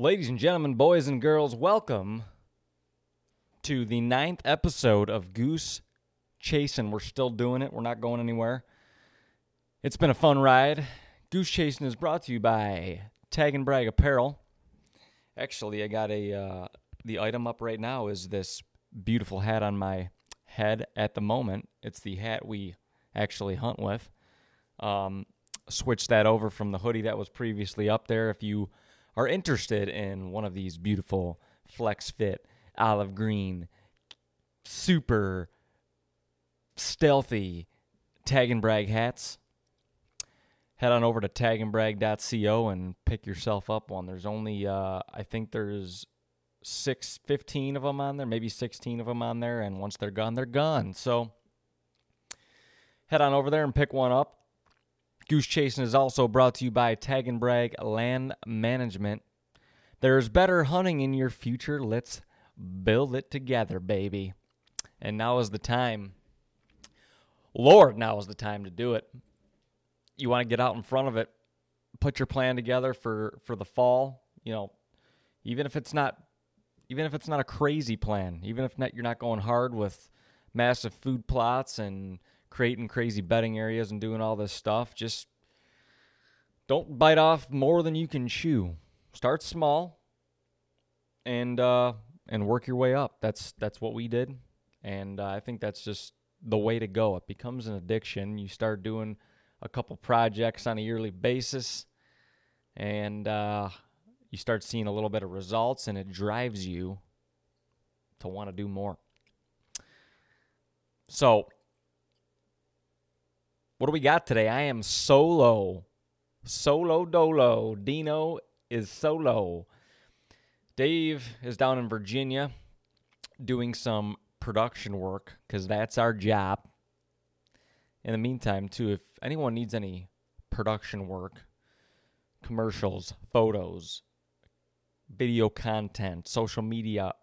Ladies and gentlemen, boys and girls, welcome to the ninth episode of Goose Chasing. We're still doing it, we're not going anywhere. It's been a fun ride. Goose Chasing is brought to you by Tag and Brag Apparel. Actually, I got a uh, the item up right now is this beautiful hat on my head at the moment. It's the hat we actually hunt with. Um, switch that over from the hoodie that was previously up there. If you are interested in one of these beautiful flex fit olive green, super stealthy tag and brag hats, head on over to tagandbrag.co and pick yourself up one. There's only, uh, I think there's six, 15 of them on there, maybe 16 of them on there. And once they're gone, they're gone. So head on over there and pick one up. Goose Chasing is also brought to you by Tag and Brag Land Management. There's better hunting in your future. Let's build it together, baby. And now is the time. Lord, now is the time to do it. You want to get out in front of it. Put your plan together for for the fall. You know, even if it's not even if it's not a crazy plan, even if not, you're not going hard with massive food plots and creating crazy bedding areas and doing all this stuff, just don't bite off more than you can chew. Start small and uh, and work your way up. That's that's what we did, and uh, I think that's just the way to go. It becomes an addiction. You start doing a couple projects on a yearly basis, and uh, you start seeing a little bit of results and it drives you to want to do more. So, what do we got today? I am solo. Solo dolo. Deano is solo. Dave is down in Virginia doing some production work because that's our job. In the meantime, too, if anyone needs any production work, commercials, photos, video content, social media,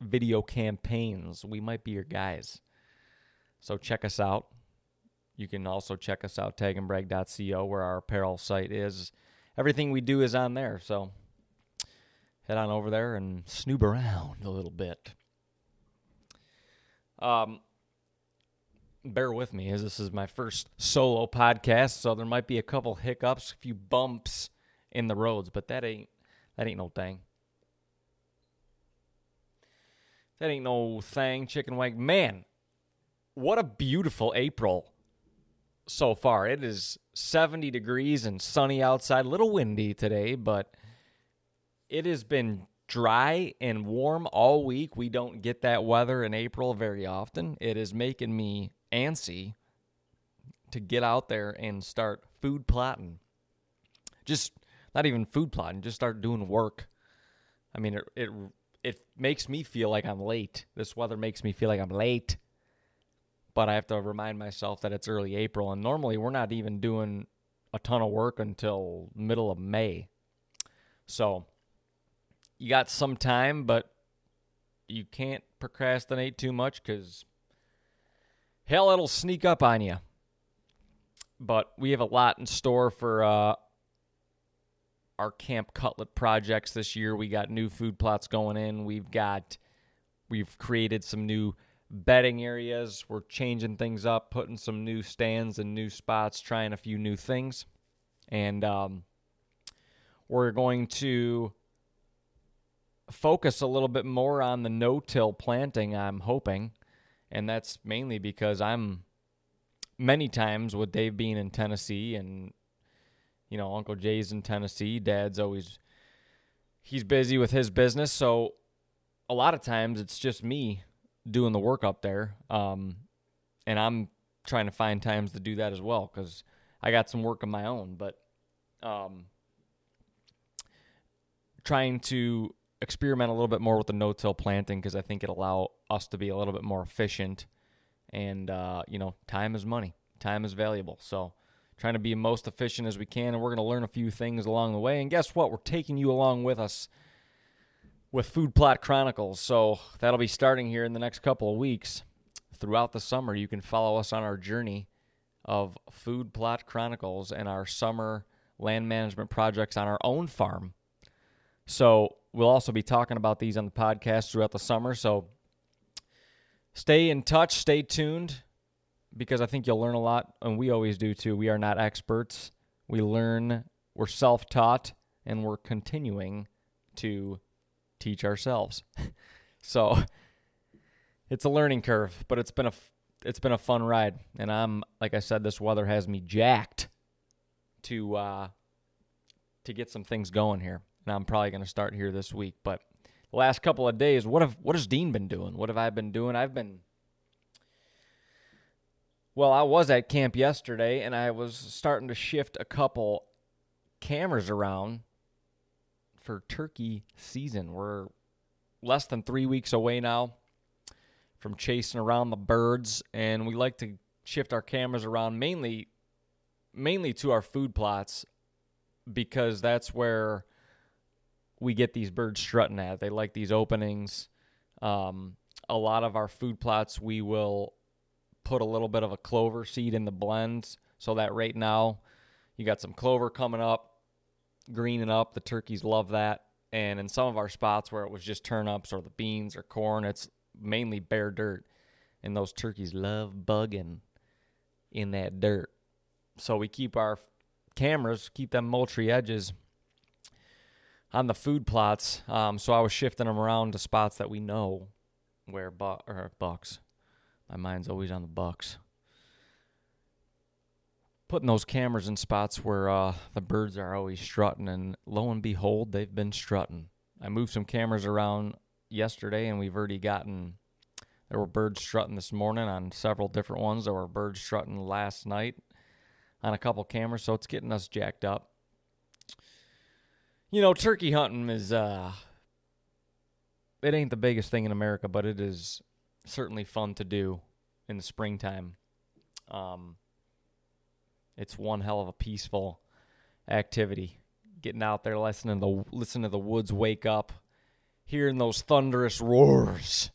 video campaigns, we might be your guys. So check us out. You can also check us out, tagandbrag.co, where our apparel site is. Everything we do is on there. So head on over there and snoop around a little bit. Um, bear with me as this is my first solo podcast, so there might be a couple hiccups, a few bumps in the roads, but that ain't that ain't no thing. That ain't no thing, chicken wing. Man, what a beautiful April so far. It is 70 degrees and sunny outside. A little windy today, but it has been dry and warm all week. We don't get that weather in April very often. It is making me antsy to get out there and start food plotting. Just not even food plotting, just start doing work. I mean, it, it it makes me feel like I'm late. This weather makes me feel like I'm late. But I have to remind myself that it's early April and normally we're not even doing a ton of work until middle of May. So, you got some time, but you can't procrastinate too much cuz hell it'll sneak up on you. But we have a lot in store for uh our camp cutlet projects this year. We got new food plots going in. We've got we've created some new bedding areas. We're changing things up, putting some new stands and new spots, trying a few new things. And um, we're going to focus a little bit more on the no-till planting, I'm hoping. And that's mainly because I'm many times with Dave being in Tennessee and you know, Uncle Jay's in Tennessee. Dad's always he's busy with his business, so a lot of times it's just me doing the work up there. Um, and I'm trying to find times to do that as well because I got some work of my own. But um, trying to experiment a little bit more with the no-till planting because I think it'll allow us to be a little bit more efficient. And uh, you know, time is money. Time is valuable. So trying to be most efficient as we can, and we're going to learn a few things along the way. And guess what? We're taking you along with us with Food Plot Chronicles. So that'll be starting here in the next couple of weeks. Throughout the summer, you can follow us on our journey of Food Plot Chronicles and our summer land management projects on our own farm. So we'll also be talking about these on the podcast throughout the summer. So stay in touch, stay tuned, because I think you'll learn a lot, and we always do too. We are not experts. We learn, we're self taught, and we're continuing to teach ourselves. so it's a learning curve, but it's been a it's been a fun ride, and I'm like I said, this weather has me jacked to uh, to get some things going here, and I'm probably going to start here this week. But the last couple of days, what have what has Dean been doing? What have I been doing? I've been well, I was at camp yesterday, and I was starting to shift a couple cameras around for turkey season. We're less than three weeks away now from chasing around the birds, and we like to shift our cameras around mainly mainly to our food plots because that's where we get these birds strutting at. They like these openings. Um, a lot of our food plots, we will put a little bit of a clover seed in the blends so that right now you got some clover coming up, greening up. The turkeys love that. And in some of our spots where it was just turnips or the beans or corn, it's mainly bare dirt, and those turkeys love bugging in that dirt. So we keep our cameras, keep them moultrie edges on the food plots. Um, so I was shifting them around to spots that we know where bu- or bucks. My mind's always on the bucks. Putting those cameras in spots where uh, the birds are always strutting, and lo and behold, they've been strutting. I moved some cameras around yesterday, and we've already gotten. There were birds strutting this morning on several different ones. There were birds strutting last night on a couple cameras, so it's getting us jacked up. You know, turkey hunting is uh it ain't the biggest thing in America, but it is certainly fun to do in the springtime. Um it's one hell of a peaceful activity. Getting out there listening to the listening to the woods wake up, hearing those thunderous roars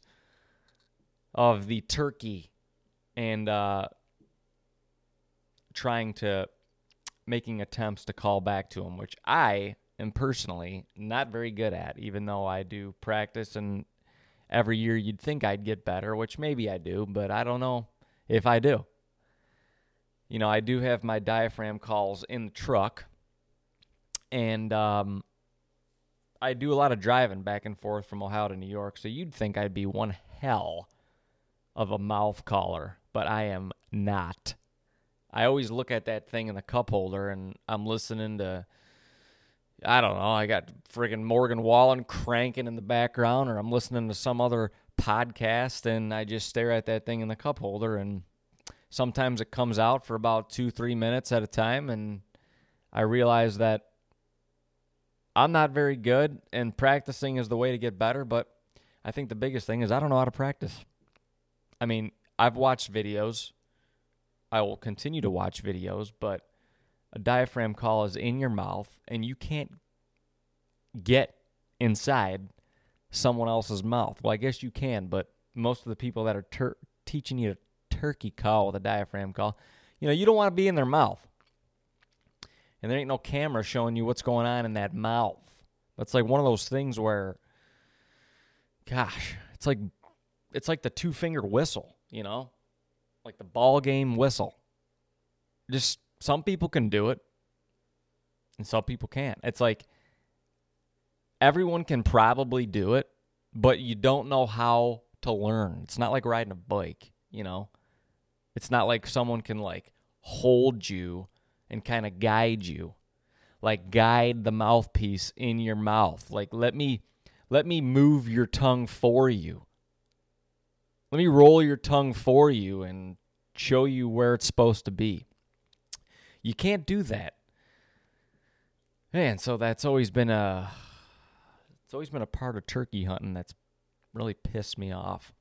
of the turkey and uh, trying to making attempts to call back to him, which I am personally not very good at, even though I do practice and every year you'd think I'd get better, which maybe I do, but I don't know if I do. You know, I do have my diaphragm calls in the truck, and um, I do a lot of driving back and forth from Ohio to New York, so you'd think I'd be one hell of a mouth caller, but I am not. I always look at that thing in the cup holder and I'm listening to I don't know, I got friggin' Morgan Wallen cranking in the background or I'm listening to some other podcast and I just stare at that thing in the cup holder and sometimes it comes out for about 2-3 minutes at a time and I realize that I'm not very good, and practicing is the way to get better. But I think the biggest thing is I don't know how to practice. I mean, I've watched videos. I will continue to watch videos, but a diaphragm call is in your mouth, and you can't get inside someone else's mouth. Well, I guess you can, but most of the people that are ter- teaching you to turkey call with a diaphragm call, you know, you don't want to be in their mouth and there ain't no camera showing you what's going on in that mouth. It's like one of those things where, gosh, it's like it's like the two fingered whistle, you know, like the ball game whistle. Just some people can do it, and some people can't. It's like everyone can probably do it, but you don't know how to learn. It's not like riding a bike, you know. It's not like someone can like hold you and kind of guide you. Like guide the mouthpiece in your mouth. Like let me let me move your tongue for you. Let me roll your tongue for you and show you where it's supposed to be. You can't do that. Man so that's always been a it's always been a part of turkey hunting that's really pissed me off.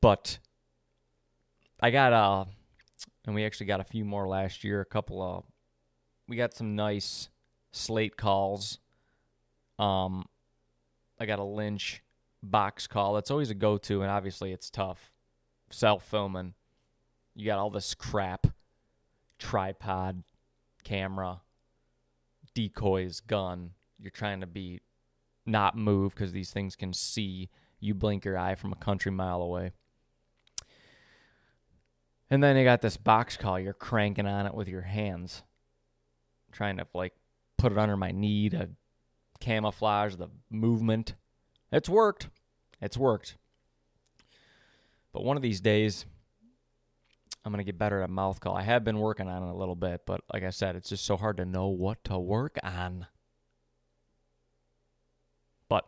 But i got a and we actually got a few more last year. A couple of, we got some nice slate calls. Um, I got a Lynch box call. That's always a go-to, and obviously it's tough. Self filming, you got all this crap, tripod, camera, decoys gun. You're trying to be not move because these things can see you blink your eye from a country mile away. And then you got this box call. You're cranking on it with your hands, trying to like put it under my knee to camouflage the movement. It's worked. It's worked. But one of these days, I'm going to get better at mouth call. I have been working on it a little bit, but like I said, it's just so hard to know what to work on. But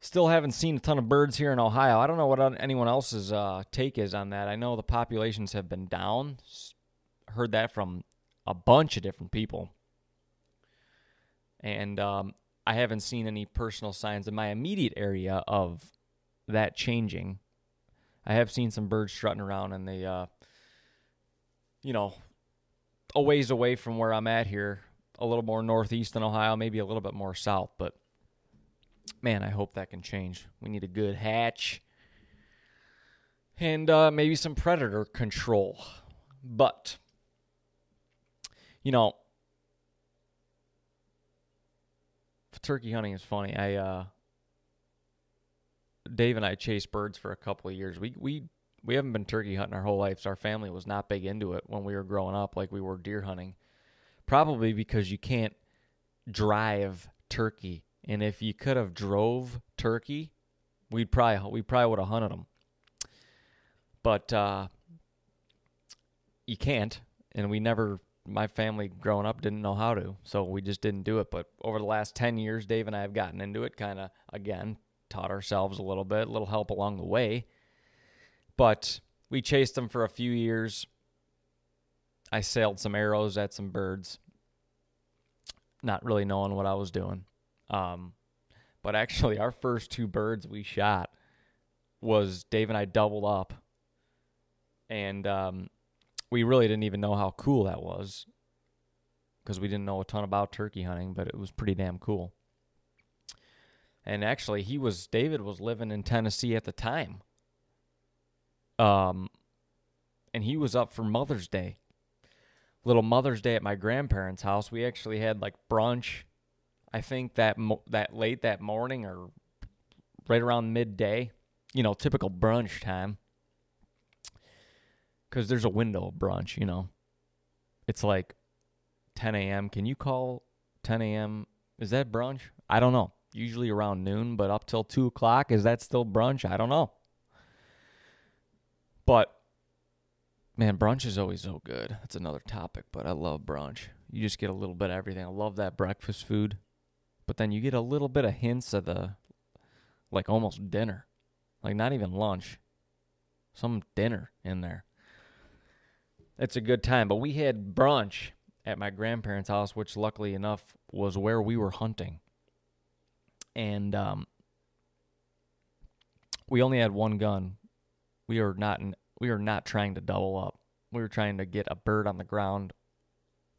still haven't seen a ton of birds here in Ohio. I don't know what anyone else's uh, take is on that. I know the populations have been down. Heard that from a bunch of different people. And um, I haven't seen any personal signs in my immediate area of that changing. I have seen some birds strutting around and they, uh, you know, a ways away from where I'm at here, a little more northeast in Ohio, maybe a little bit more south. But man, I hope that can change. We need a good hatch and uh, maybe some predator control. But, you know, turkey hunting is funny. I uh, Dave and I chased birds for a couple of years. We we we haven't been turkey hunting our whole lives. Our family was not big into it when we were growing up, like we were deer hunting. Probably because you can't drive turkey, and if you could have drove turkey, we'd probably we probably would have hunted them. But uh, you can't, and we never. My family growing up didn't know how to, so we just didn't do it. But over the last ten years, Dave and I have gotten into it, kind of again taught ourselves a little bit, a little help along the way. But we chased them for a few years. I sailed some arrows at some birds, not really knowing what I was doing. Um, but actually, our first two birds we shot was Dave and I doubled up, and um, we really didn't even know how cool that was because we didn't know a ton about turkey hunting, but it was pretty damn cool. And actually, he was David was living in Tennessee at the time. Um, and he was up for Mother's Day. Little Mother's Day at my grandparents' house. We actually had like brunch. I think that mo- that late that morning or right around midday. You know, typical brunch time. Because there's a window of brunch. You know, it's like 10 a.m. Can you call 10 a.m. Is that brunch? I don't know usually around noon, but up till two o'clock, is that still brunch? I don't know. But man, brunch is always so good. That's another topic, but I love brunch. You just get a little bit of everything. I love that breakfast food, but then you get a little bit of hints of the like almost dinner, like not even lunch, some dinner in there. It's a good time, but we had brunch at my grandparents' house, which luckily enough was where we were hunting and um, we only had one gun. We are not in, we are not trying to double up. We were trying to get a bird on the ground,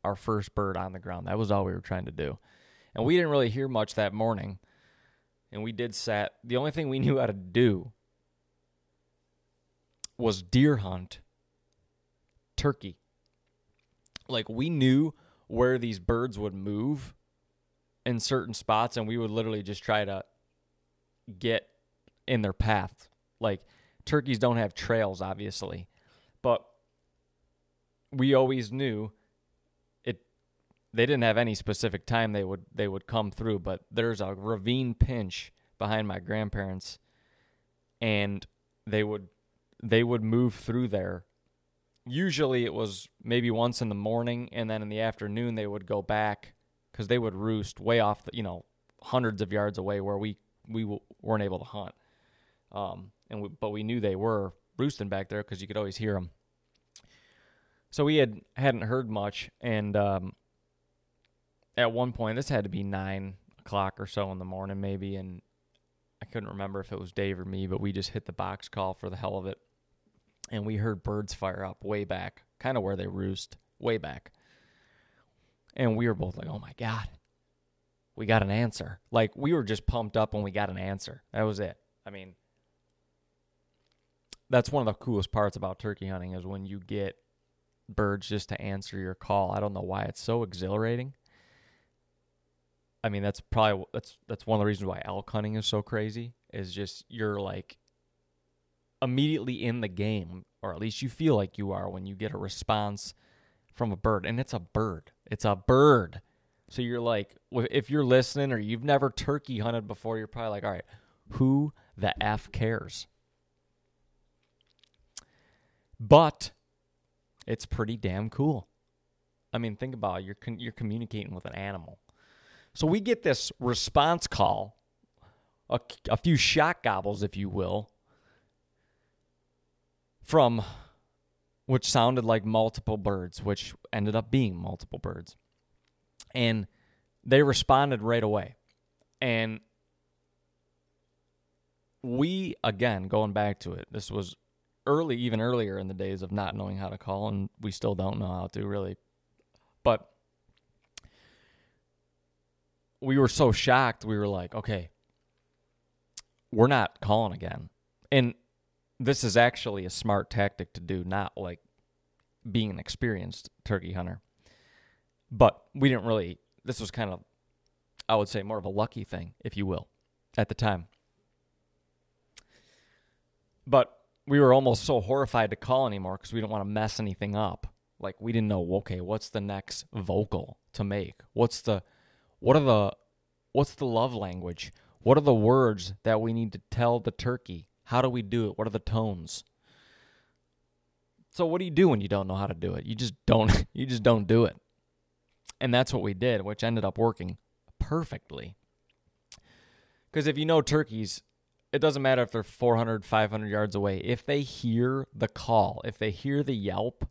our first bird on the ground. That was all we were trying to do, and we didn't really hear much that morning. And we did sat. The only thing we knew how to do was deer hunt turkey. Like we knew where these birds would move in certain spots and we would literally just try to get in their path. Like turkeys don't have trails obviously, but we always knew they didn't have any specific time they would they would come through, but there's a ravine pinch behind my grandparents and they would they would move through there. Usually it was maybe once in the morning and then in the afternoon they would go back because they would roost way off the you know hundreds of yards away where we we w- weren't able to hunt. Um, and we, but we knew they were roosting back there because you could always hear them. So we had hadn't heard much, and um, at one point this had to be nine o'clock or so in the morning, maybe, and I couldn't remember if it was Dave or me, but we just hit the box call for the hell of it, and we heard birds fire up way back, kind of where they roost, way back. And we were both like, oh my God, we got an answer. Like, we were just pumped up when we got an answer. That was it. I mean, that's one of the coolest parts about turkey hunting is when you get birds just to answer your call. I don't know why it's so exhilarating. I mean, that's probably that's that's one of the reasons why elk hunting is so crazy. Is just you're like immediately in the game, or at least you feel like you are when you get a response from a bird, and it's a bird. It's a bird. So you're like, if you're listening or you've never turkey hunted before, you're probably like, all right, who the f cares? But it's pretty damn cool. I mean, think about it. You're con- you're communicating with an animal. So we get this response call, a, a few shot gobbles, if you will, from which sounded like multiple birds, which ended up being multiple birds. And they responded right away. And we, again, going back to it, this was early, even earlier in the days of not knowing how to call, and we still don't know how to really. But we were so shocked, we were like, okay, we're not calling again. And this is actually a smart tactic to do, not like being an experienced turkey hunter. But we didn't really, this was kind of, I would say, more of a lucky thing, if you will, at the time. But we were almost so horrified to call anymore because we didn't want to mess anything up. Like we didn't know, okay, what's the next vocal to make? What's the what are the what's the love language? What are the words that we need to tell the turkey? How do we do it? What are the tones? So what do you do when you don't know how to do it? You just don't you just don't do it. And that's what we did, which ended up working perfectly. Cuz if you know turkeys, it doesn't matter if they're 400, 500 yards away. If they hear the call, if they hear the yelp,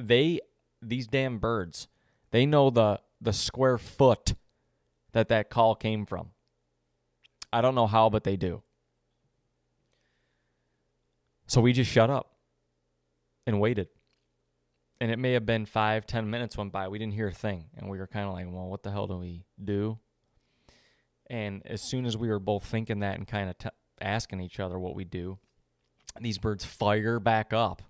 they these damn birds, they know the the square foot that that call came from. I don't know how, but they do. So we just shut up and waited. And it may have been five, ten minutes went by. We didn't hear a thing. And we were kind of like, well, what the hell do we do? And as soon as we were both thinking that and kind of t- asking each other what we do, these birds fire back up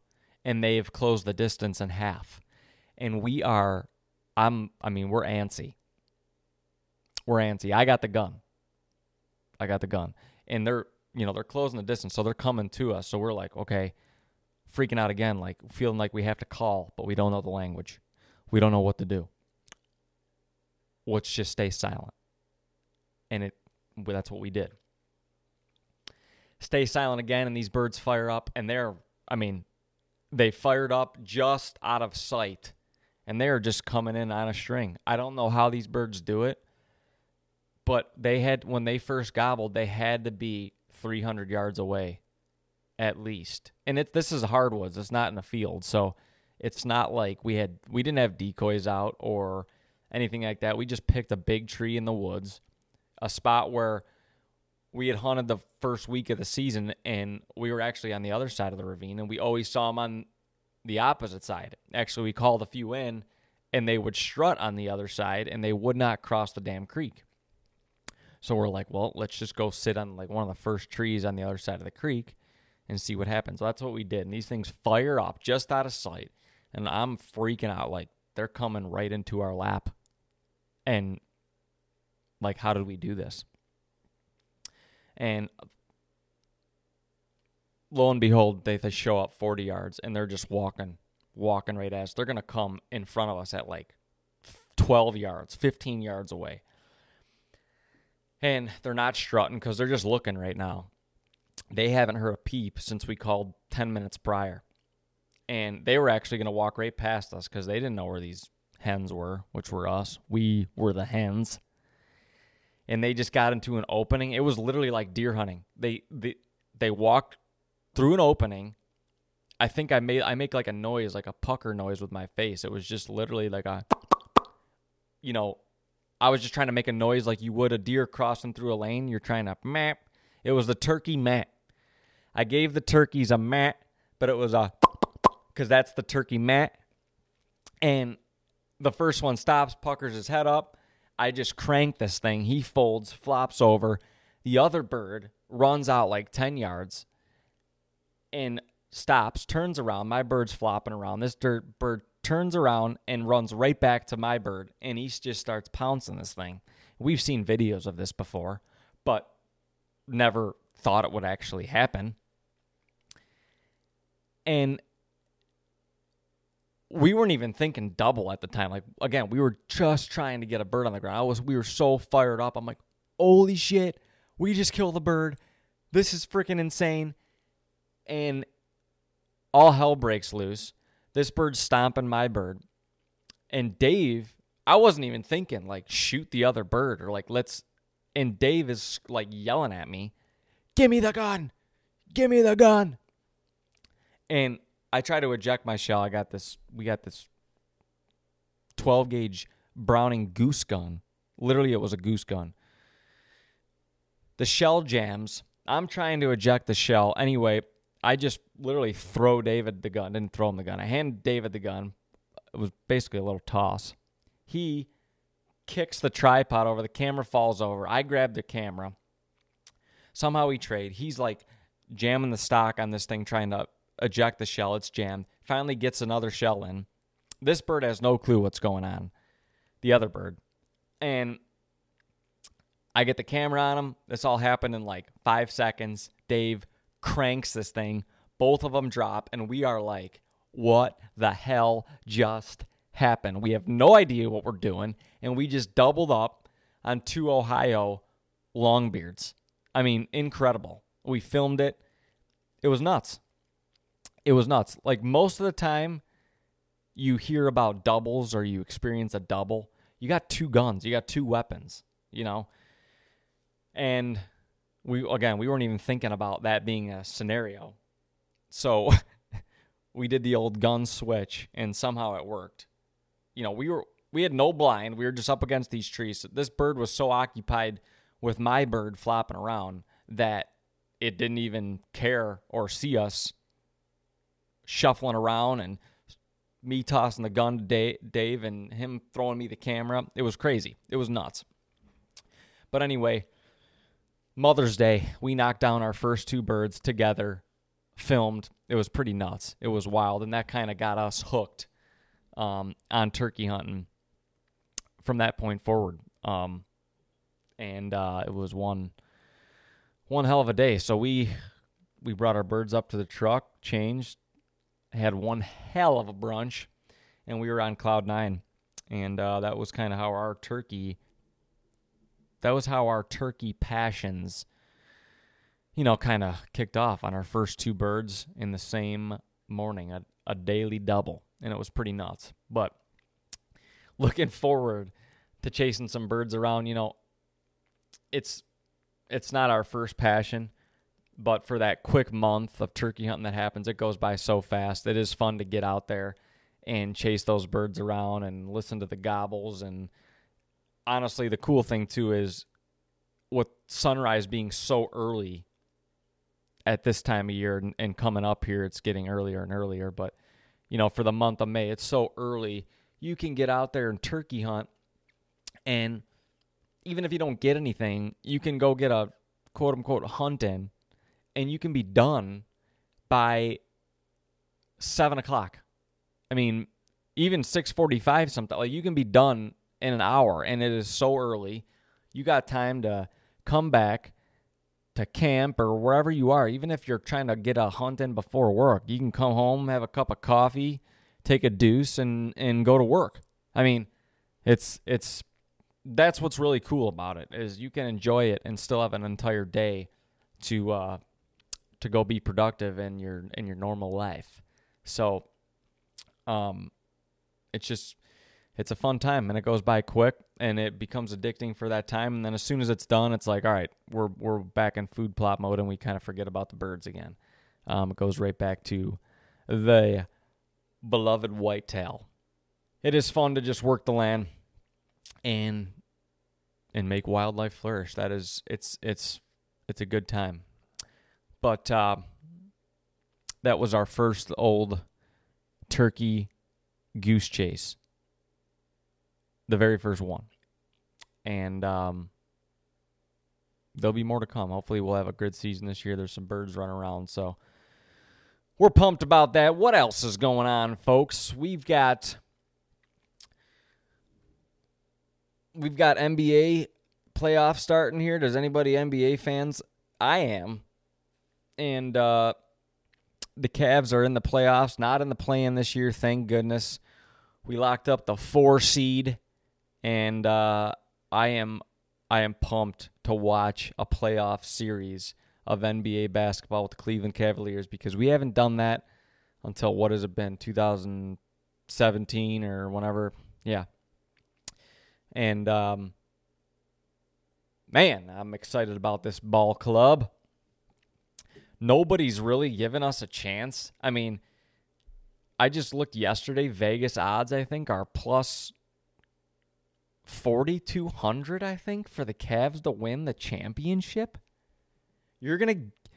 and they've closed the distance in half. And we are, I'm, I mean, we're antsy. We're antsy. I got the gun. I got the gun. And they're, you know, they're closing the distance. So they're coming to us. So we're like, okay, freaking out again, like feeling like we have to call, but we don't know the language. We don't know what to do. Let's just stay silent. And it, well, that's what we did stay silent again, and these birds fire up, and they're, I mean, they fired up just out of sight, and they are just coming in on a string. I don't know how these birds do it, but they had, when they first gobbled, they had to be 300 yards away at least. And it, this is hardwoods, it's not in a field, so it's not like we had, we didn't have decoys out or anything like that. We just picked a big tree in the woods, a spot where we had hunted the first week of the season and we were actually on the other side of the ravine and we always saw them on the opposite side. Actually, we called a few in and they would strut on the other side and they would not cross the damn creek. So we're like, well, let's just go sit on like one of the first trees on the other side of the creek and see what happens. So that's what we did. And these things fire up just out of sight. And I'm freaking out like they're coming right into our lap. And like, how did we do this? And lo and behold, they, they show up 40 yards and they're just walking, walking right at us. They're going to come in front of us at like 12 yards, 15 yards away. And they're not strutting because they're just looking right now. They haven't heard a peep since we called 10 minutes prior. And they were actually going to walk right past us because they didn't know where these hens were, which were us. We were the hens and they just got into an opening. It was literally like deer hunting. They they they walked through an opening. I think I made I make like a noise, like a pucker noise with my face. It was just literally like a you know, I was just trying to make a noise like you would a deer crossing through a lane. You're trying to map. It was the turkey mat. I gave the turkeys a mat, but it was a because that's the turkey mat. And the first one stops, puckers his head up, I just crank this thing. He folds, flops over. The other bird runs out like 10 yards and stops, turns around. My bird's flopping around. This dirt bird turns around and runs right back to my bird, and he just starts pouncing this thing. We've seen videos of this before, but never thought it would actually happen. And we weren't even thinking double at the time. Like again, we were just trying to get a bird on the ground. I was we were so fired up. I'm like, holy shit, we just killed the bird. This is freaking insane. And all hell breaks loose. This bird's stomping my bird. And Dave, I wasn't even thinking like shoot the other bird or like let's and Dave is like yelling at me, "Give me the gun. Give me the gun." And I try to eject my shell. I got this. We got this 12 gauge Browning goose gun. Literally, it was a goose gun. The shell jams. I'm trying to eject the shell. Anyway, I just literally throw David the gun. Didn't throw him the gun. I hand David the gun. It was basically a little toss. He kicks the tripod over. The camera falls over. I grab the camera. Somehow we trade. He's like jamming the stock on this thing, trying to eject the shell. It's jammed. Finally gets another shell in. This bird has no clue what's going on. The other bird. And I get the camera on him. This all happened in like five seconds. Dave cranks this thing. Both of them drop. And we are like, what the hell just happened? We have no idea what we're doing. And we just doubled up on two Ohio longbeards. I mean, incredible. We filmed it. It was nuts it was nuts. Like most of the time you hear about doubles or you experience a double, you got two guns, you got two weapons, you know? And we again, we weren't even thinking about that being a scenario. So we did the old gun switch and somehow it worked. You know, we were we had no blind. We were just up against these trees. This bird was so occupied with my bird flopping around that it didn't even care or see us shuffling around and me tossing the gun to Dave and him throwing me the camera. It was crazy. It was nuts. But anyway, Mother's Day, we knocked down our first two birds together, filmed. It was pretty nuts. It was wild. And that kind of got us hooked um, on turkey hunting from that point forward. Um, and uh, it was one one hell of a day. So we we brought our birds up to the truck, changed, had one hell of a brunch, and we were on cloud nine, and uh, that was kind of how our turkey. That was how our turkey passions, you know, kind of kicked off on our first two birds in the same morning, a, a daily double, and it was pretty nuts. But looking forward to chasing some birds around, you know, it's it's not our first passion but for that quick month of turkey hunting that happens, it goes by so fast. It is fun to get out there and chase those birds around and listen to the gobbles. And honestly, the cool thing too is with sunrise being so early at this time of year and, and coming up here, it's getting earlier and earlier. But, you know, for the month of May, it's so early. You can get out there and turkey hunt. And even if you don't get anything, you can go get a quote unquote hunt in and you can be done by seven o'clock. I mean, even six forty-five, something like you can be done in an hour, and it is so early. You got time to come back to camp or wherever you are. Even if you're trying to get a hunt in before work, you can come home, have a cup of coffee, take a deuce, and and go to work. I mean, it's it's that's what's really cool about it is you can enjoy it and still have an entire day to uh, to go be productive in your in your normal life. So um it's just it's a fun time and it goes by quick and it becomes addicting for that time and then as soon as it's done it's like all right we're we're back in food plot mode and we kind of forget about the birds again. Um, it goes right back to the beloved whitetail. It is fun to just work the land and and make wildlife flourish. That is it's it's it's a good time. But uh, that was our first old turkey goose chase. The very first one. And um, there'll be more to come. Hopefully, we'll have a good season this year. There's some birds running around. So we're pumped about that. What else is going on, folks? We've got we've got NBA playoffs starting here. Does anybody NBA fans? I am. And uh the Cavs are in the playoffs, not in the play-in this year, thank goodness. We locked up the 4 seed and uh I am I am pumped to watch a playoff series of NBA basketball with the Cleveland Cavaliers because we haven't done that until what has it been 2017 or whenever? Yeah. And um, man i'm excited about this ball club. Nobody's really given us a chance. I mean i just looked yesterday. Vegas odds i think are plus 4200 i think for the Cavs to win the championship you're going to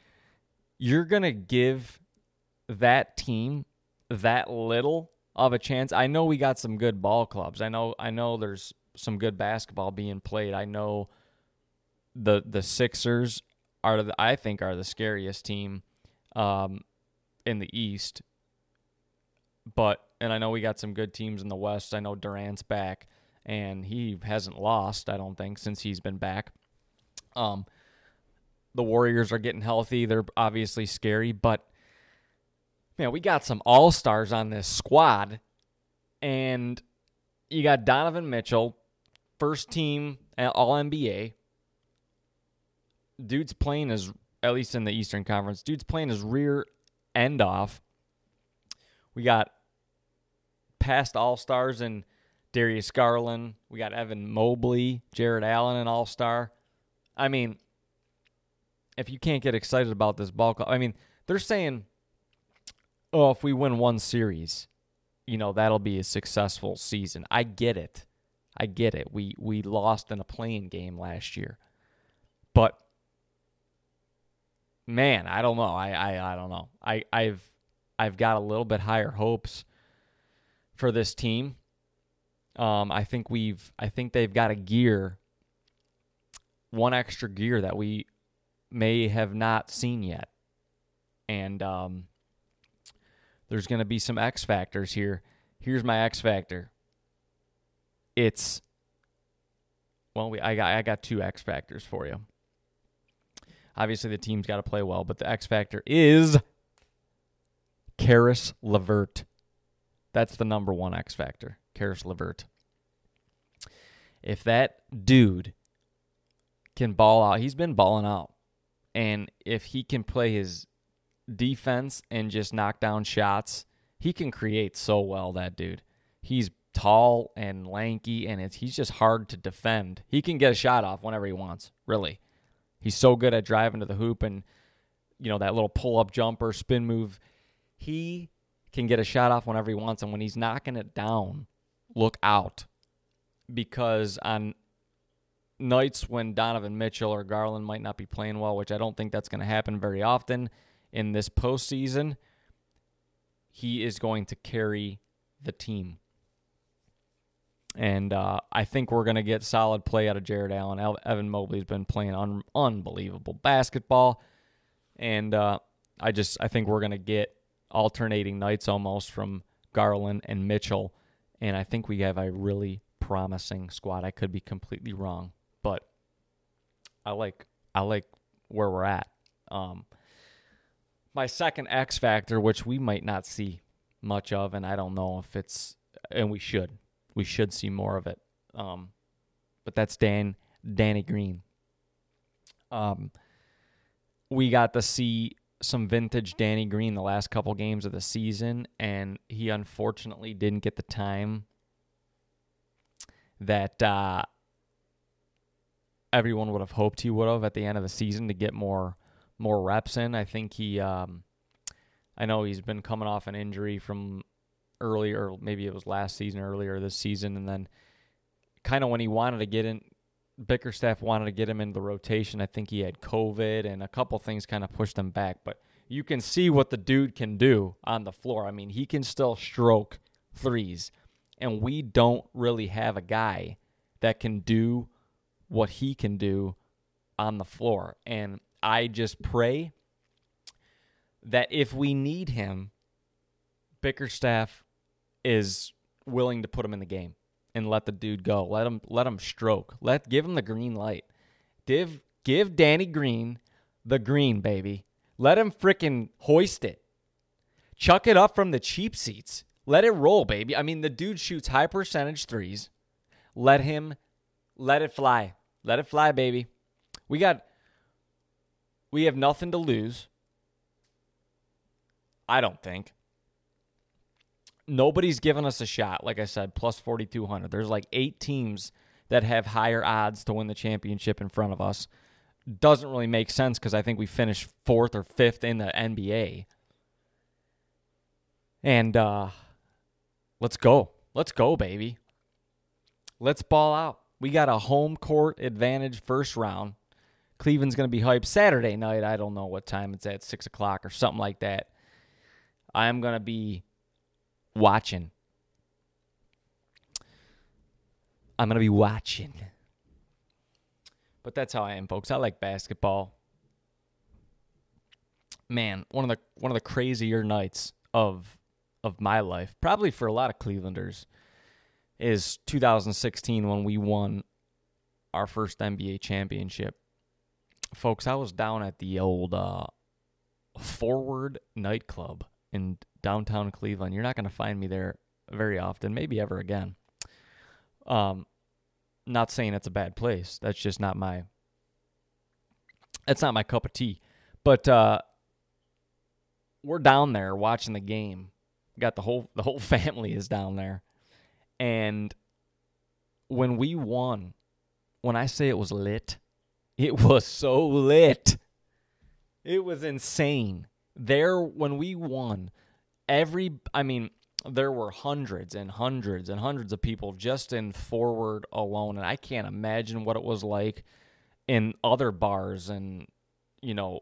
you're going to give that team that little of a chance. I know we got some good ball clubs. I know I know there's some good basketball being played. I know the the Sixers are the, I think are the scariest team um, in the East. But and I know we got some good teams in the West. I know Durant's back and he hasn't lost, I don't think, since he's been back. Um, the Warriors are getting healthy. They're obviously scary, but man, we got some all stars on this squad, and you got Donovan Mitchell, first team All NBA. Dude's playing his, at least in the Eastern Conference, dude's playing his rear end off. We got past all stars and Darius Garland. We got Evan Mobley, Jarrett Allen, an all star. I mean, if you can't get excited about this ball club, I mean, they're saying, oh, if we win one series, you know, that'll be a successful season. I get it. I get it. We we lost in a play-in game last year. But man, I don't know. I, I, I don't know. I, I've I've got a little bit higher hopes for this team. Um, I think we've I think they've got a gear, one extra gear that we may have not seen yet. And um, there's going to be some X factors here. Here's my X factor. It's well, we, I got I got two X factors for you. Obviously, the team's got to play well, but the X factor is Caris LeVert. That's the number one X factor, Caris LeVert. If that dude can ball out, he's been balling out. And if he can play his defense and just knock down shots, he can create so well, that dude. He's tall and lanky, and it's, he's just hard to defend. He can get a shot off whenever he wants, really. He's so good at driving to the hoop and, you know, that little pull up jumper, spin move. He can get a shot off whenever he wants. And when he's knocking it down, look out. Because on nights when Donovan Mitchell or Garland might not be playing well, which I don't think that's going to happen very often in this postseason, he is going to carry the team. And uh, I think we're going to get solid play out of Jarrett Allen. Evan Mobley's been playing un- unbelievable basketball, and uh, I just I think we're going to get alternating nights almost from Garland and Mitchell, and I think we have a really promising squad. I could be completely wrong, but I like I like where we're at. Um, my second X factor, which we might not see much of, and I don't know if it's, and we should, we should see more of it. Um, but that's Dan Danny Green. Um, we got to see some vintage Danny Green the last couple games of the season, and he unfortunately didn't get the time that uh, everyone would have hoped he would have at the end of the season to get more more reps in. I think he, um, I know he's been coming off an injury from earlier, maybe it was last season, earlier this season, and then kind of when he wanted to get in, Bickerstaff wanted to get him in the rotation. I think he had COVID and a couple things kind of pushed him back, but you can see what the dude can do on the floor. I mean, he can still stroke threes, and we don't really have a guy that can do what he can do on the floor. And I just pray that if we need him, Bickerstaff is willing to put him in the game and let the dude go. Let him let him stroke. Let give him the green light. Give give Danny Green the green, baby. Let him fricking hoist it. Chuck it up from the cheap seats. Let it roll, baby. I mean, the dude shoots high percentage threes. Let him let it fly. Let it fly, baby. We got we have nothing to lose. I don't think. Nobody's given us a shot, like I said, plus 4,200. There's like eight teams that have higher odds to win the championship in front of us. Doesn't really make sense because I think we finished fourth or fifth in the NBA. And uh, let's go. Let's go, baby. Let's ball out. We got a home court advantage first round. Cleveland's going to be hyped Saturday night. I don't know what time it's at, 6 o'clock or something like that. I am going to be watching. I'm going to be watching. But that's how I am, folks. I like basketball. Man, one of the one of the crazier nights of of my life, probably for a lot of Clevelanders, is 2016 when we won our first NBA championship. Folks, I was down at the old uh, Forward nightclub in downtown Cleveland. You're not going to find me there very often, maybe ever again. Um, not saying it's a bad place. That's just not my. That's not my cup of tea. But uh, we're down there watching the game. Got the whole the whole family is down there, and when we won, when I say it was lit, it was so lit. It was insane. There when we won, every I mean, there were hundreds and hundreds and hundreds of people just in forward alone and I can't imagine what it was like in other bars and you know,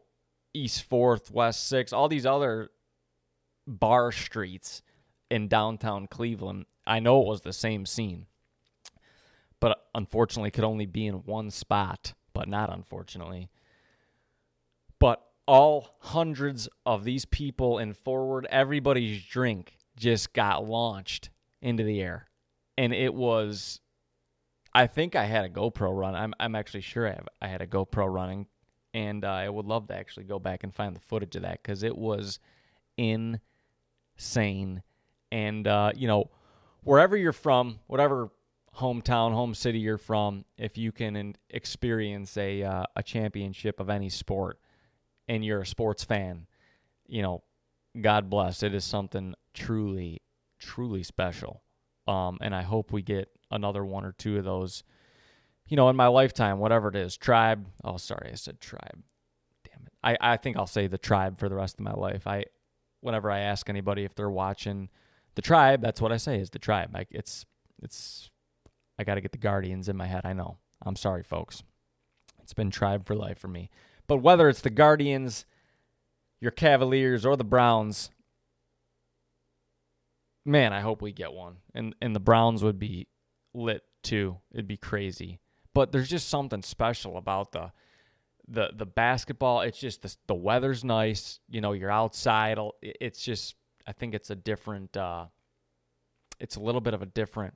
East 4th, West 6, all these other bar streets in downtown Cleveland. I know it was the same scene. But unfortunately could only be in one spot, but not unfortunately. But all hundreds of these people in forward, everybody's drink just got launched into the air. And it was, I think I had a GoPro run. I'm, I'm actually sure I, have, I had a GoPro running. And uh, I would love to actually go back and find the footage of that because it was insane. And, uh, you know, wherever you're from, whatever hometown, home city you're from, if you can experience a, uh, a championship of any sport, and you're a sports fan, you know, God bless. It is something truly, truly special. Um, and I hope we get another one or two of those, you know, in my lifetime, whatever it is. Tribe. Oh, sorry, I said tribe. Damn it. I, I think I'll say the tribe for the rest of my life. I, whenever I ask anybody if they're watching the tribe, that's what I say is the tribe. Like it's, it's, I got to get the Guardians in my head. I know. I'm sorry, folks. It's been tribe for life for me. But whether it's the Guardians, your Cavaliers, or the Browns, man, I hope we get one. And and the Browns would be lit too. It'd be crazy. But there's just something special about the the the basketball. It's just the the weather's nice. You know, you're outside. It's just I think it's a different. Uh, it's a little bit of a different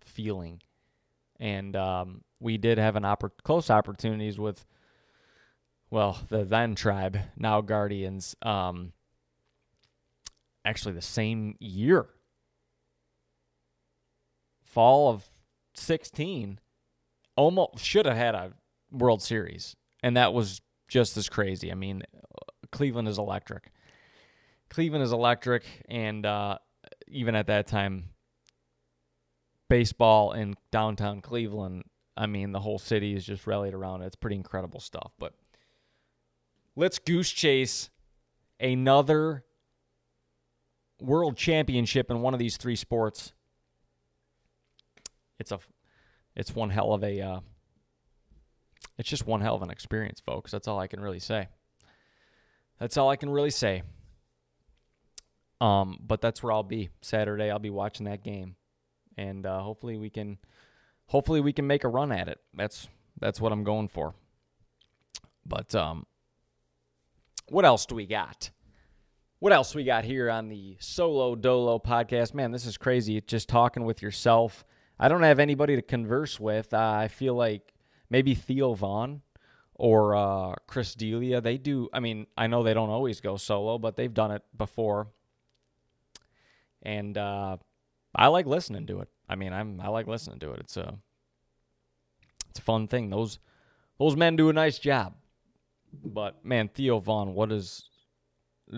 feeling, and um, we did have an oppor- close opportunities with well, the then tribe, now Guardians, um, actually the same year. Fall of 16, almost should have had a World Series. And that was just as crazy. I mean, Cleveland is electric. Cleveland is electric. And uh, even at that time, baseball in downtown Cleveland, I mean, the whole city is just rallied around it. It's pretty incredible stuff. But let's goose chase another world championship in one of these three sports. It's a it's one hell of a uh, it's just one hell of an experience, folks. That's all I can really say. That's all I can really say. Um, but that's where I'll be Saturday. I'll be watching that game, and uh, hopefully we can, hopefully we can make a run at it. That's that's what I'm going for. But um, what else do we got? What else we got here on the Solo Dolo podcast? Man, this is crazy. Just talking with yourself. I don't have anybody to converse with. Uh, I feel like maybe Theo Von or uh, Chris D'Elia. They do. I mean, I know they don't always go solo, but they've done it before, and uh, I like listening to it. I mean, I'm I like listening to it. It's a it's a fun thing. Those those men do a nice job. But man, Theo Von, what is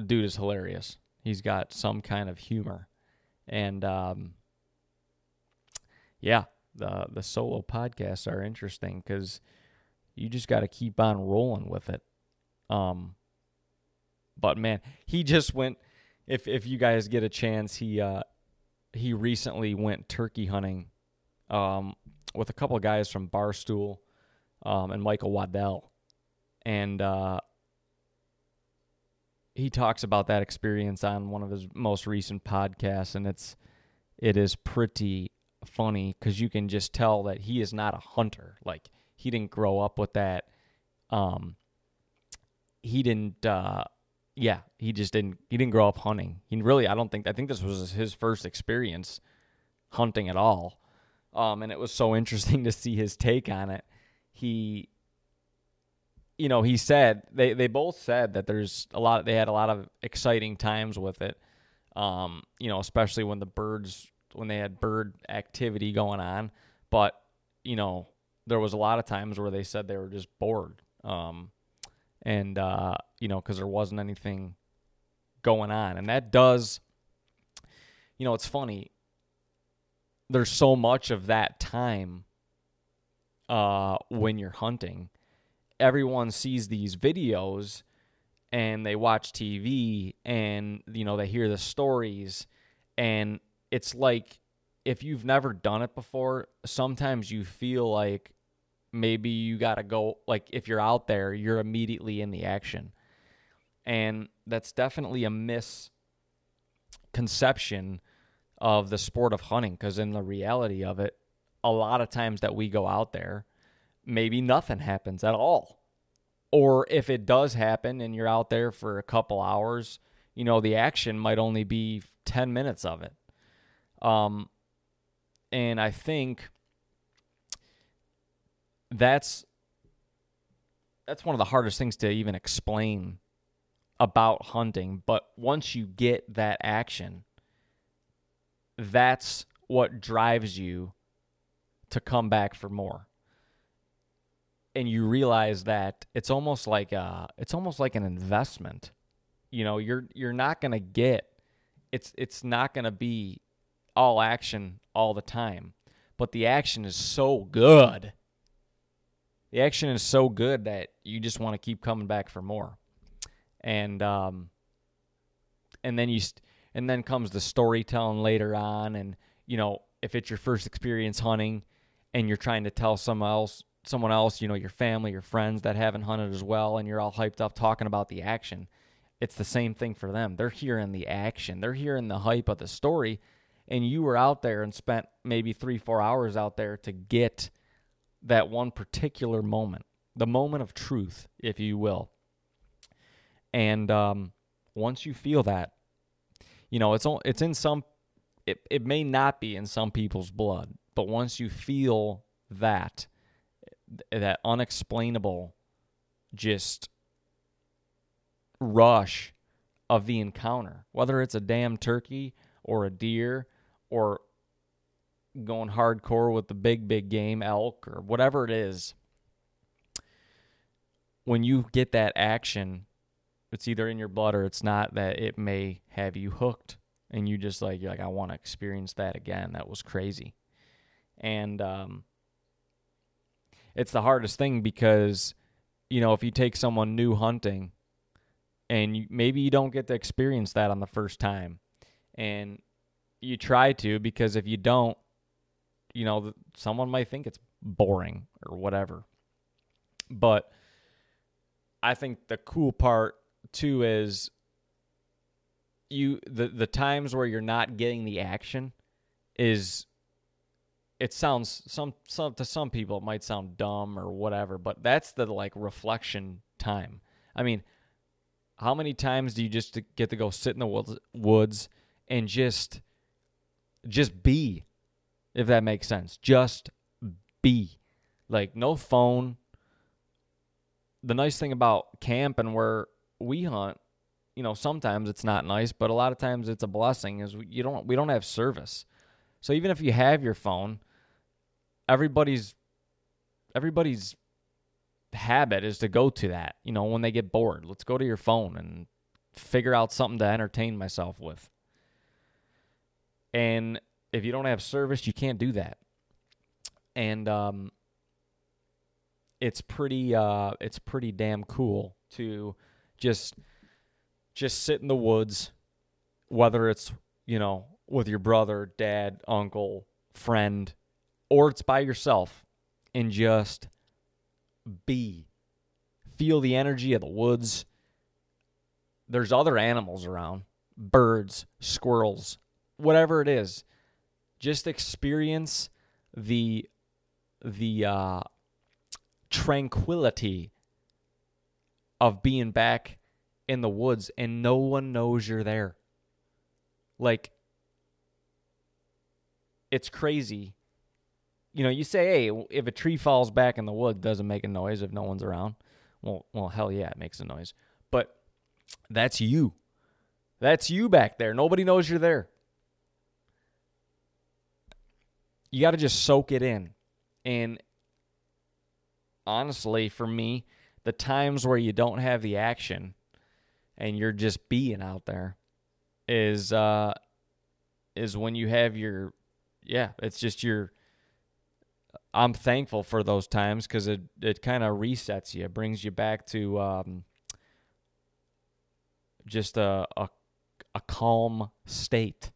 dude is hilarious. He's got some kind of humor, and um, yeah, the the solo podcasts are interesting because you just got to keep on rolling with it. Um, but man, he just went. If if you guys get a chance, he uh, he recently went turkey hunting, um, with a couple of guys from Barstool, um, and Michael Waddell, and uh, he talks about that experience on one of his most recent podcasts, and it's it is pretty funny because you can just tell that he is not a hunter. Like he didn't grow up with that. Um, he didn't. Uh, yeah, he just didn't. He didn't grow up hunting. He really, I don't think. I think this was his first experience hunting at all. Um, and it was so interesting to see his take on it. He, you know, he said they they both said that there's a lot. They had a lot of exciting times with it. Um, you know, especially when the birds when they had bird activity going on. But you know, there was a lot of times where they said they were just bored. Um, and uh, you know, because there wasn't anything going on, and that does. You know, it's funny. There's so much of that time uh, when you're hunting. Everyone sees these videos and they watch TV and you know they hear the stories and it's like if you've never done it before, sometimes you feel like maybe you got to go like if you're out there, you're immediately in the action. And that's definitely a misconception of the sport of hunting because in the reality of it, a lot of times that we go out there, maybe nothing happens at all. Or if it does happen and you're out there for a couple hours, you know, the action might only be 10 minutes of it. Um, and I think that's that's one of the hardest things to even explain about hunting. But once you get that action, that's what drives you to come back for more. And you realize that it's almost like a, it's almost like an investment. You know, you're you're not gonna get it's it's not gonna be all action all the time. But the action is so good. The action is so good that you just want to keep coming back for more. And um and then you st- and then comes the storytelling later on and you know, if it's your first experience hunting and you're trying to tell someone else someone else, you know, your family, your friends that haven't hunted as well and you're all hyped up talking about the action, it's the same thing for them. They're hearing the action. They're hearing the hype of the story and you were out there and spent maybe three, four hours out there to get that one particular moment, the moment of truth, if you will. And um, once you feel that, you know, it's it's in some, it, it may not be in some people's blood, but once you feel that, that unexplainable, just rush of the encounter, whether it's a damn turkey or a deer or going hardcore with the big, big game, elk or whatever it is, when you get that action, it's either in your blood or it's not, that it may have you hooked. And you just like, you're like, I want to experience that again. That was crazy. And um, it's the hardest thing because, you know, if you take someone new hunting and you, maybe you don't get to experience that on the first time, and you try to because if you don't, you know, someone might think it's boring or whatever. But I think the cool part too is you the the times where you're not getting the action is it sounds some some to some people it might sound dumb or whatever, but that's the like reflection time. I mean, How many times do you just get to go sit in the woods, woods and just just be if that makes sense. Just be. Like no phone. The nice thing about camp and where we hunt, you know, sometimes it's not nice, but a lot of times it's a blessing is you don't we don't have service. So even if you have your phone, everybody's everybody's habit is to go to that, you know, when they get bored. Let's go to your phone and figure out something to entertain myself with. And if you don't have service, you can't do that. And um, it's pretty uh, it's pretty damn cool to just just sit in the woods, whether it's you know with your brother, dad, uncle, friend, or it's by yourself, and just be. Feel the energy of the woods. There's other animals around birds, squirrels, whatever it is just experience the the uh, tranquility of being back in the woods and no one knows you're there. Like it's crazy. You know, you say, "Hey, if a tree falls back in the wood, doesn't make a noise if no one's around." Well, well, hell yeah, it makes a noise. But that's you. That's you back there. Nobody knows you're there. you got to just soak it in. And honestly, for me, the times where you don't have the action and you're just being out there is uh is when you have your yeah, it's just your I'm thankful for those times cuz it it kind of resets you, it brings you back to um just a a a calm state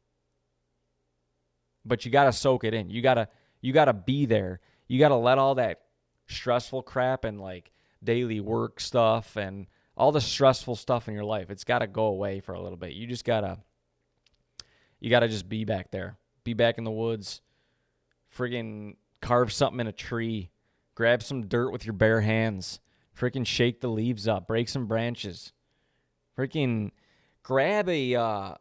but you got to soak it in. You got to you got to be there. You got to let all that stressful crap and like daily work stuff and all the stressful stuff in your life. It's got to go away for a little bit. You just got to you got to just be back there. Be back in the woods. Friggin' carve something in a tree. Grab some dirt with your bare hands. Freaking shake the leaves up. Break some branches. Freaking grab a uh,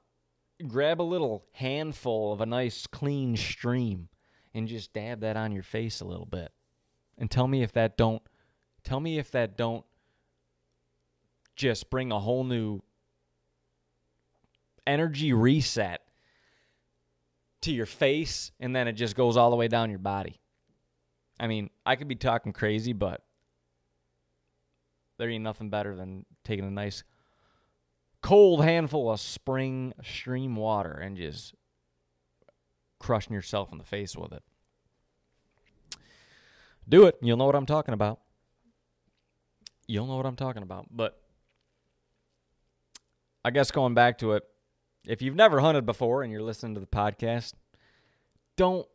grab a little handful of a nice clean stream and just dab that on your face a little bit. And tell me if that don't tell me if that don't just bring a whole new energy reset to your face and then it just goes all the way down your body. I mean, I could be talking crazy, but there ain't nothing better than taking a nice cold handful of spring stream water and just crushing yourself in the face with it. Do it. You'll know what I'm talking about. You'll know what I'm talking about. But I guess going back to it, if you've never hunted before and you're listening to the podcast, don't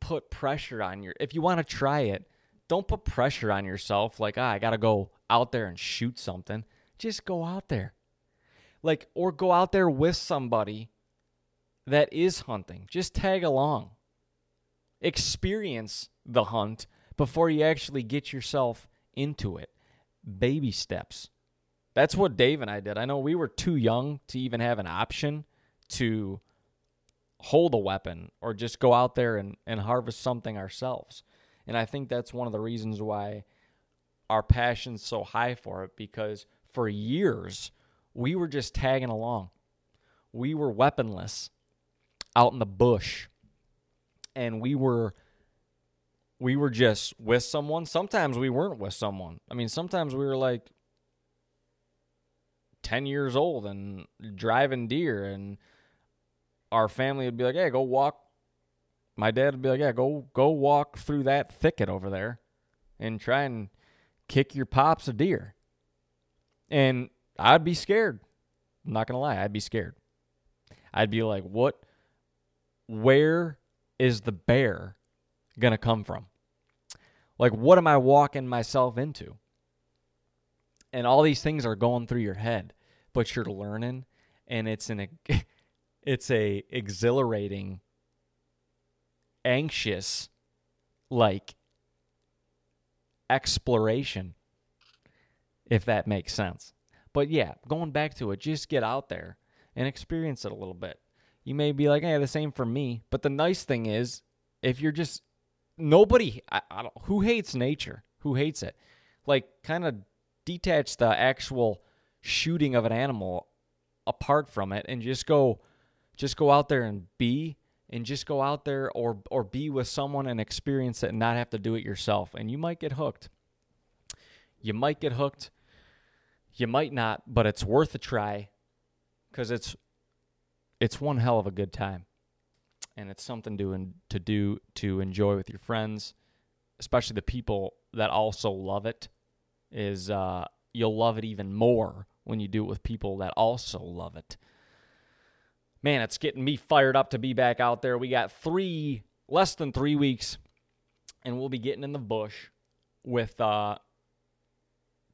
put pressure on your if you want to try it, don't put pressure on yourself like, ah, I got to go out there and shoot something. Just go out there like or go out there with somebody that is hunting. Just tag along. Experience the hunt before you actually get yourself into it. Baby steps. That's what Dave and I did. I know we were too young to even have an option to hold a weapon or just go out there and, and harvest something ourselves. And I think that's one of the reasons why our passion's so high for it because for years we were just tagging along. We were weaponless out in the bush. And we were we were just with someone. Sometimes we weren't with someone. I mean, sometimes we were like 10 years old and driving deer and our family would be like, "Hey, go walk." My dad would be like, "Yeah, go go walk through that thicket over there and try and kick your pops a deer." And I'd be scared. I'm not gonna lie, I'd be scared. I'd be like, what? Where is the bear gonna come from? Like, what am I walking myself into? And all these things are going through your head, but you're learning, and it's an it's a exhilarating, anxious, like exploration, if that makes sense But yeah, going back to it, just get out there and experience it a little bit. You may be like, "Hey, the same for me." But the nice thing is, if you're just nobody, I, I don't, who hates nature? Who hates it? Like, kind of detach the actual shooting of an animal apart from it and just go just go out there and be and just go out there or or be with someone and experience it and not have to do it yourself. And you might get hooked. You might get hooked. You might not but it's worth a try cuz it's it's one hell of a good time. And it's something to to do to enjoy with your friends especially the people that also love it is uh, you'll love it even more when you do it with people that also love it man, it's getting me fired up to be back out there. We got three, less than three weeks, and we'll be getting in the bush with uh,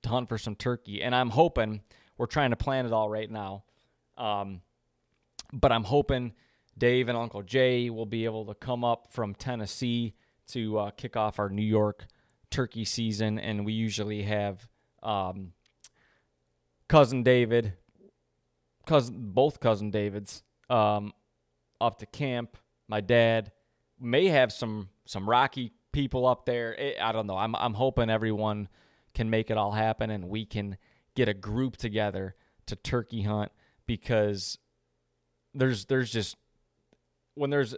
to hunt for some turkey. And I'm hoping we're trying to plan it all right now. Um, but I'm hoping Dave and Uncle Jay will be able to come up from Tennessee to uh, kick off our New York turkey season. And we usually have um, cousin David, cousin both cousin Davids um, up to camp. My dad may have some some rocky people up there. It, I don't know. I'm I'm hoping everyone can make it all happen and we can get a group together to turkey hunt because there's there's just when there's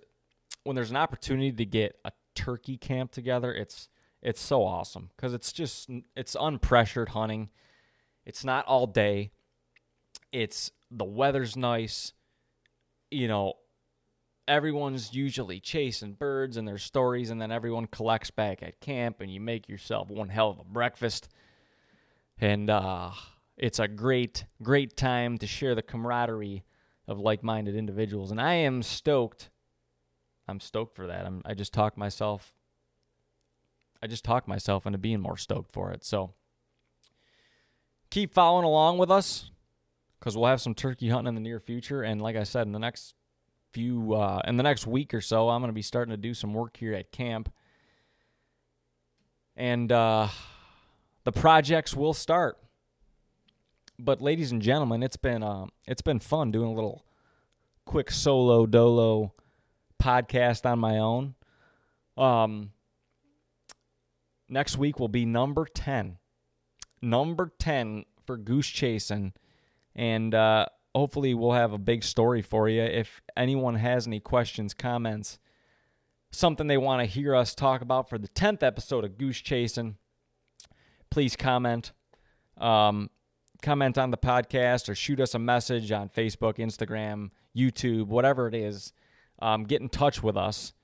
when there's an opportunity to get a turkey camp together, it's it's so awesome because it's just it's unpressured hunting. It's not all day. It's the weather's nice you know, everyone's usually chasing birds and their stories, and then everyone collects back at camp, and you make yourself one hell of a breakfast. And uh, it's a great, great time to share the camaraderie of like minded individuals. And I am stoked. I'm stoked for that. I'm, I just talked myself. I just talked myself into being more stoked for it. So keep following along with us because we'll have some turkey hunting in the near future. And like I said, in the next few, uh, in the next week or so, I'm going to be starting to do some work here at camp. And uh, the projects will start. But ladies and gentlemen, it's been uh, it's been fun doing a little quick solo dolo podcast on my own. Um, next week will be number ten. Number ten for goose chasing and uh, hopefully we'll have a big story for you. If anyone has any questions, comments, something they want to hear us talk about for the 10th episode of Goose Chasing, please comment. Um, comment on the podcast or shoot us a message on Facebook, Instagram, YouTube, whatever it is. Um, get in touch with us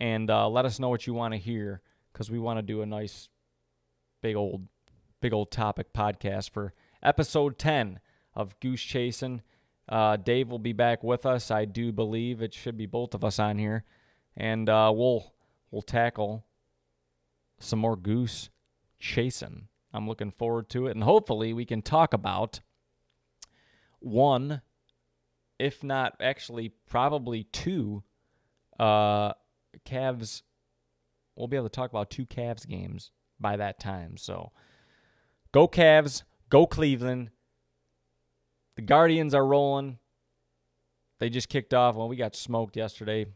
and uh, let us know what you want to hear because we want to do a nice, big old, big old topic podcast for episode 10 of Goose Chasing. Uh, Dave will be back with us. I do believe it should be both of us on here, and uh, we'll we'll tackle some more goose chasing. I'm looking forward to it, and hopefully we can talk about one, if not actually probably two, uh, Cavs. We'll be able to talk about two Cavs games by that time. So, go Cavs, go Cleveland. The Guardians are rolling. They just kicked off. Well, we got smoked yesterday,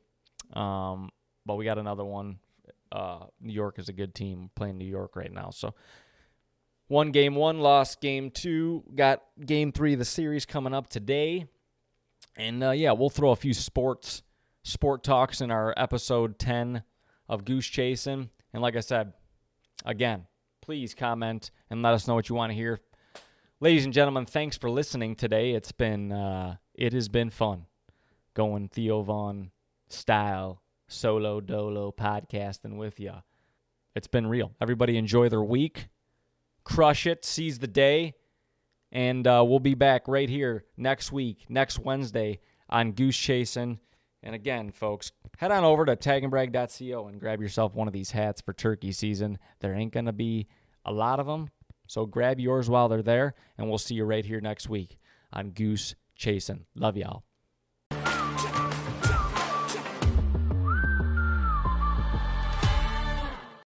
um, but we got another one. Uh, New York is a good team playing New York right now. So one game one, lost game two. Got game three of the series coming up today. And uh, yeah, we'll throw a few sports sport talks in our episode 10 of Goose Chasing. And like I said, again, please comment and let us know what you want to hear. Ladies and gentlemen, thanks for listening today. It's been uh, it has been fun going Theo Von style solo dolo podcasting with you. It's been real. Everybody enjoy their week, crush it, seize the day, and uh, we'll be back right here next week, next Wednesday on Goose Chasing. And again, folks, head on over to tagandbrag.co and grab yourself one of these hats for turkey season. There ain't going to be a lot of them, so grab yours while they're there, and we'll see you right here next week on Goose Chasing. Love y'all.